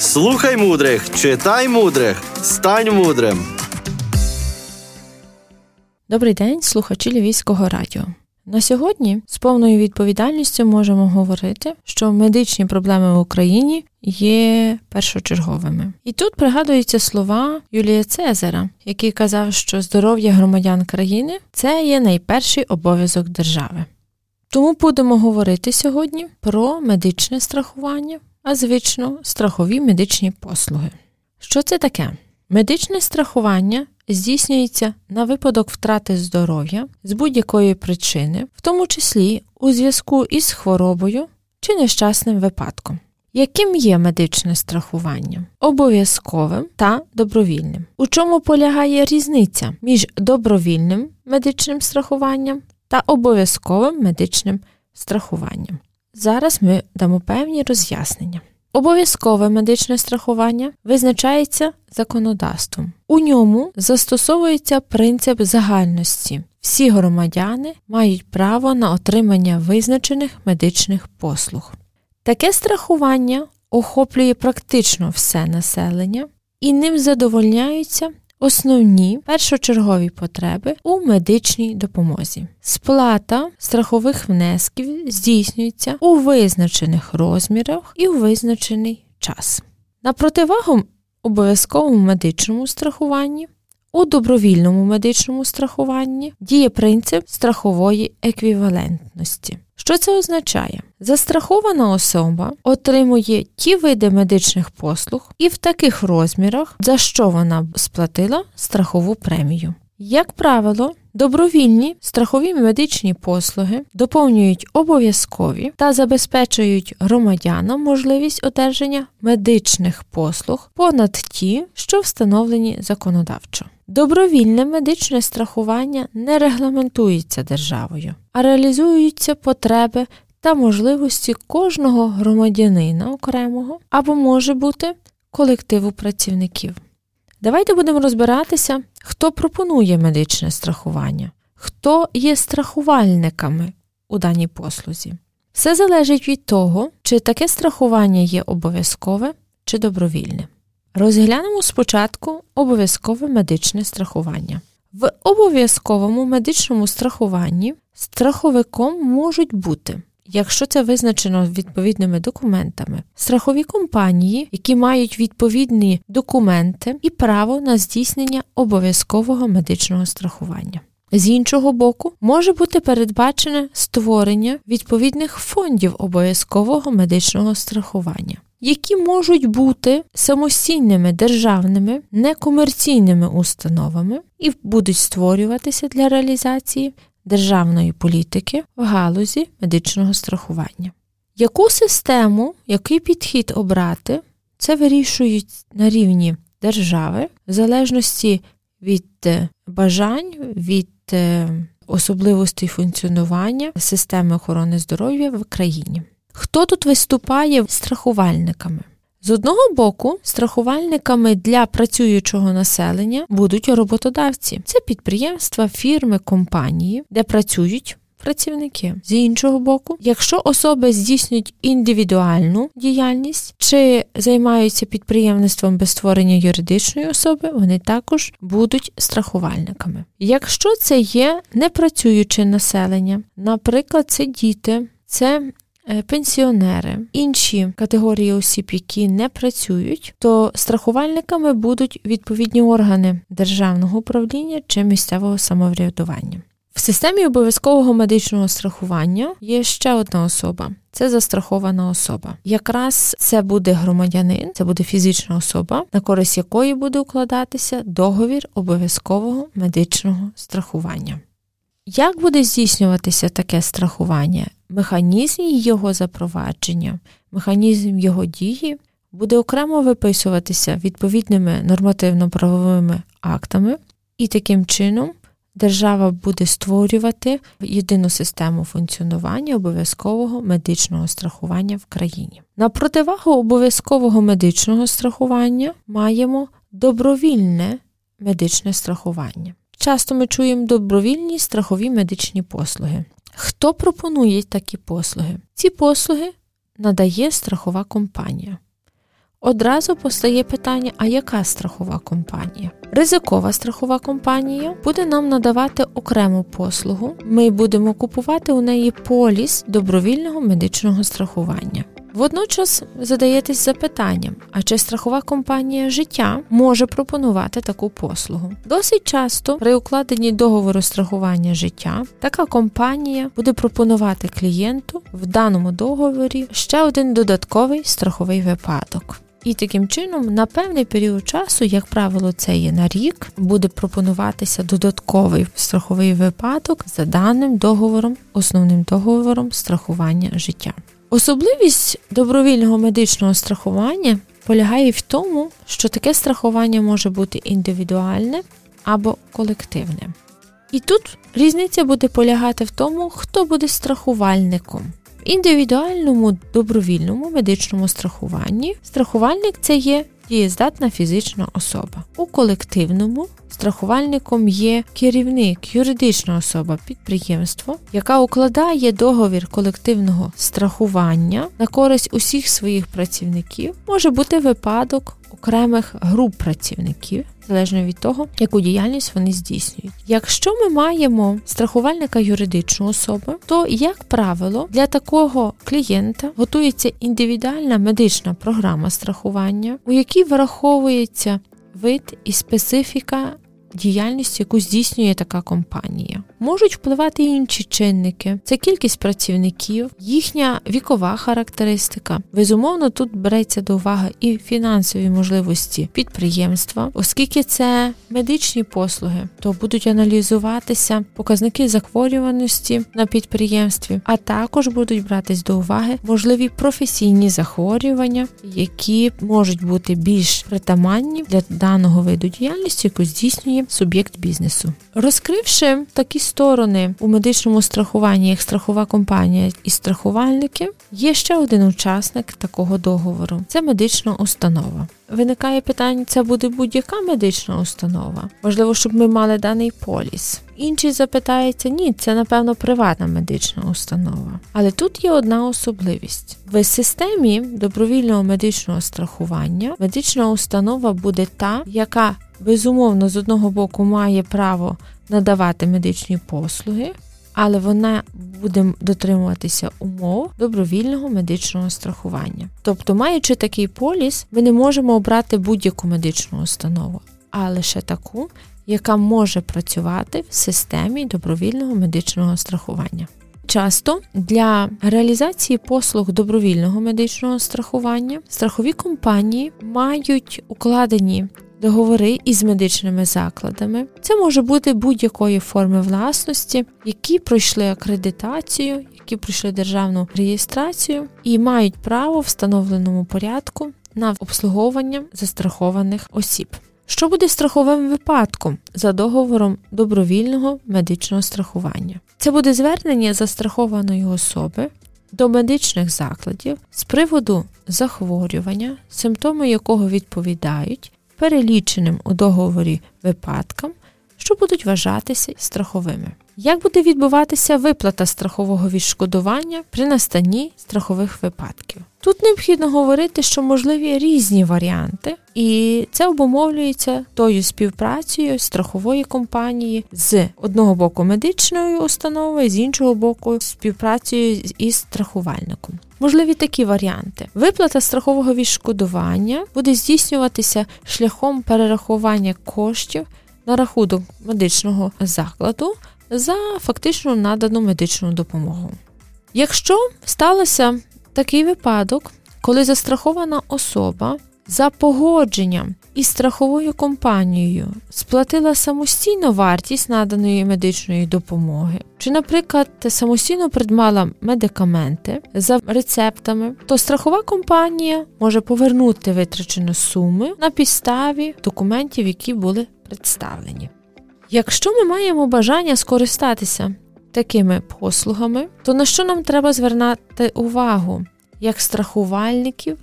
Слухай мудрих, читай мудрих, стань мудрим. Добрий день, слухачі Львівського радіо. На сьогодні з повною відповідальністю можемо говорити, що медичні проблеми в Україні є першочерговими. І тут пригадуються слова Юлія Цезара, який казав, що здоров'я громадян країни це є найперший обов'язок держави. Тому будемо говорити сьогодні про медичне страхування, а звично страхові медичні послуги. Що це таке? Медичне страхування здійснюється на випадок втрати здоров'я з будь-якої причини, в тому числі у зв'язку із хворобою чи нещасним випадком. Яким є медичне страхування? Обов'язковим та добровільним. У чому полягає різниця між добровільним медичним страхуванням та обов'язковим медичним страхуванням? Зараз ми дамо певні роз'яснення. Обов'язкове медичне страхування визначається законодавством. У ньому застосовується принцип загальності. Всі громадяни мають право на отримання визначених медичних послуг. Таке страхування охоплює практично все населення і ним задовольняються основні першочергові потреби у медичній допомозі. Сплата страхових внесків здійснюється у визначених розмірах і у визначений час. На противагу обов'язковому медичному страхуванні. У добровільному медичному страхуванні діє принцип страхової еквівалентності. Що це означає? Застрахована особа отримує ті види медичних послуг і в таких розмірах, за що вона сплатила страхову премію. Як правило, добровільні страхові медичні послуги доповнюють обов'язкові та забезпечують громадянам можливість одержання медичних послуг понад ті, що встановлені законодавчо. Добровільне медичне страхування не регламентується державою, а реалізуються потреби та можливості кожного громадянина окремого або може бути колективу працівників. Давайте будемо розбиратися, хто пропонує медичне страхування, хто є страхувальниками у даній послузі. Все залежить від того, чи таке страхування є обов'язкове чи добровільне. Розглянемо спочатку обов'язкове медичне страхування. В обов'язковому медичному страхуванні страховиком можуть бути, якщо це визначено відповідними документами, страхові компанії, які мають відповідні документи і право на здійснення обов'язкового медичного страхування. З іншого боку, може бути передбачене створення відповідних фондів обов'язкового медичного страхування які можуть бути самостійними державними некомерційними установами і будуть створюватися для реалізації державної політики в галузі медичного страхування. Яку систему, який підхід обрати, це вирішують на рівні держави в залежності від е, бажань, від е, особливостей функціонування системи охорони здоров'я в країні. Хто тут виступає страхувальниками? З одного боку, страхувальниками для працюючого населення будуть роботодавці. Це підприємства, фірми, компанії, де працюють працівники. З іншого боку, якщо особи здійснюють індивідуальну діяльність чи займаються підприємництвом без створення юридичної особи, вони також будуть страхувальниками. Якщо це є непрацююче населення, наприклад, це діти. Це пенсіонери, інші категорії осіб, які не працюють, то страхувальниками будуть відповідні органи державного управління чи місцевого самоврядування. В системі обов'язкового медичного страхування є ще одна особа. Це застрахована особа. Якраз це буде громадянин, це буде фізична особа, на користь якої буде укладатися договір обов'язкового медичного страхування. Як буде здійснюватися таке страхування? Механізм його запровадження, механізм його дії буде окремо виписуватися відповідними нормативно-правовими актами, і таким чином держава буде створювати єдину систему функціонування обов'язкового медичного страхування в країні. На противагу обов'язкового медичного страхування маємо добровільне медичне страхування. Часто ми чуємо добровільні страхові медичні послуги. Хто пропонує такі послуги? Ці послуги надає страхова компанія. Одразу постає питання: а яка страхова компанія? Ризикова страхова компанія буде нам надавати окрему послугу. Ми будемо купувати у неї поліс добровільного медичного страхування. Водночас задаєтесь запитанням, а чи страхова компанія життя може пропонувати таку послугу? Досить часто при укладенні договору страхування життя така компанія буде пропонувати клієнту в даному договорі ще один додатковий страховий випадок. І таким чином, на певний період часу, як правило, це є на рік, буде пропонуватися додатковий страховий випадок за даним договором, основним договором страхування життя. Особливість добровільного медичного страхування полягає в тому, що таке страхування може бути індивідуальне або колективне. І тут різниця буде полягати в тому, хто буде страхувальником. В індивідуальному добровільному медичному страхуванні страхувальник це є дієздатна фізична особа. У колективному страхувальником є керівник, юридична особа, підприємство, яка укладає договір колективного страхування на користь усіх своїх працівників. Може бути випадок окремих груп працівників. Залежно від того, яку діяльність вони здійснюють. Якщо ми маємо страхувальника юридичну особу, то, як правило, для такого клієнта готується індивідуальна медична програма страхування, у якій враховується вид і специфіка діяльність, яку здійснює така компанія. Можуть впливати інші чинники: це кількість працівників, їхня вікова характеристика. Безумовно, тут береться до уваги і фінансові можливості підприємства, оскільки це медичні послуги, то будуть аналізуватися показники захворюваності на підприємстві, а також будуть братись до уваги можливі професійні захворювання, які можуть бути більш притаманні для даного виду діяльності, яку здійснює суб'єкт бізнесу. Розкривши такі сторони у медичному страхуванні, як страхова компанія і страхувальники, є ще один учасник такого договору це медична установа. Виникає питання, це буде будь-яка медична установа. Можливо, щоб ми мали даний поліс. Інші запитаються, ні, це напевно приватна медична установа. Але тут є одна особливість: в системі добровільного медичного страхування медична установа буде та, яка безумовно з одного боку має право надавати медичні послуги. Але вона буде дотримуватися умов добровільного медичного страхування. Тобто, маючи такий поліс, ми не можемо обрати будь-яку медичну установу, а лише таку, яка може працювати в системі добровільного медичного страхування. Часто для реалізації послуг добровільного медичного страхування страхові компанії мають укладені договори із медичними закладами. Це може бути будь-якої форми власності, які пройшли акредитацію, які пройшли державну реєстрацію і мають право в встановленому порядку на обслуговування застрахованих осіб. Що буде страховим випадком за договором добровільного медичного страхування? Це буде звернення застрахованої особи до медичних закладів з приводу захворювання, симптоми якого відповідають переліченим у договорі випадкам, що будуть вважатися страховими. Як буде відбуватися виплата страхового відшкодування при настанні страхових випадків? Тут необхідно говорити, що можливі різні варіанти, і це обумовлюється тою співпрацею страхової компанії з одного боку медичною установою, з іншого боку, співпрацею із страхувальником. Можливі такі варіанти. Виплата страхового відшкодування буде здійснюватися шляхом перерахування коштів на рахунок медичного закладу за фактично надану медичну допомогу. Якщо сталося такий випадок, коли застрахована особа за погодженням із страховою компанією сплатила самостійно вартість наданої медичної допомоги, чи, наприклад, самостійно придбала медикаменти за рецептами, то страхова компанія може повернути витрачену суму на підставі документів, які були представлені. Якщо ми маємо бажання скористатися такими послугами, то на що нам треба звернути увагу як страхувальників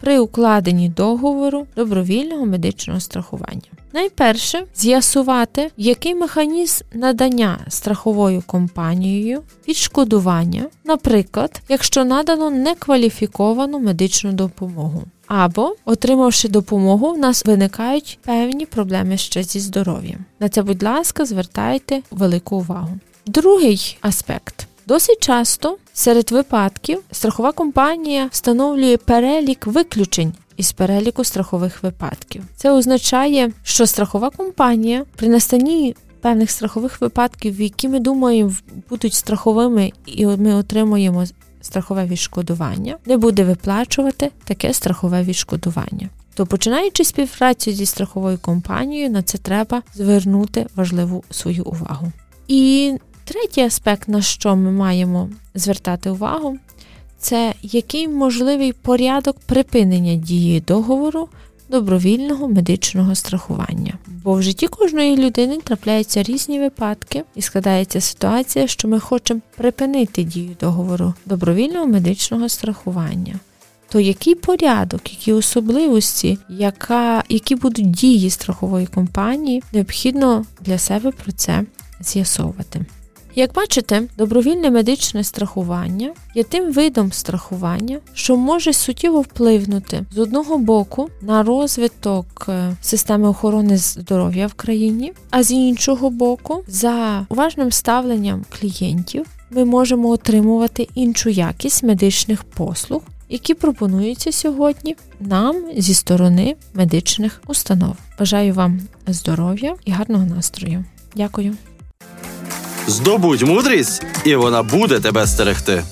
при укладенні договору добровільного медичного страхування? Найперше з'ясувати, який механізм надання страховою компанією відшкодування, наприклад, якщо надано некваліфіковану медичну допомогу. Або, отримавши допомогу, в нас виникають певні проблеми ще зі здоров'ям. На це, будь ласка, звертайте велику увагу. Другий аспект. Досить часто серед випадків страхова компанія встановлює перелік виключень із переліку страхових випадків. Це означає, що страхова компанія при настанні певних страхових випадків, які ми думаємо будуть страховими, і ми отримуємо страхове відшкодування, не буде виплачувати таке страхове відшкодування. То починаючи співпрацю зі страховою компанією, на це треба звернути важливу свою увагу. І третій аспект, на що ми маємо звертати увагу, це який можливий порядок припинення дії договору добровільного медичного страхування. Бо в житті кожної людини трапляються різні випадки, і складається ситуація, що ми хочемо припинити дію договору добровільного медичного страхування. То який порядок, які особливості, яка, які будуть дії страхової компанії, необхідно для себе про це з'ясовувати. Як бачите, добровільне медичне страхування є тим видом страхування, що може суттєво впливнути з одного боку на розвиток е, системи охорони здоров'я в країні, а з іншого боку, за уважним ставленням клієнтів ми можемо отримувати іншу якість медичних послуг. Які пропонуються сьогодні нам зі сторони медичних установ. Бажаю вам здоров'я і гарного настрою. Дякую. Здобудь мудрість, і вона буде тебе стерегти.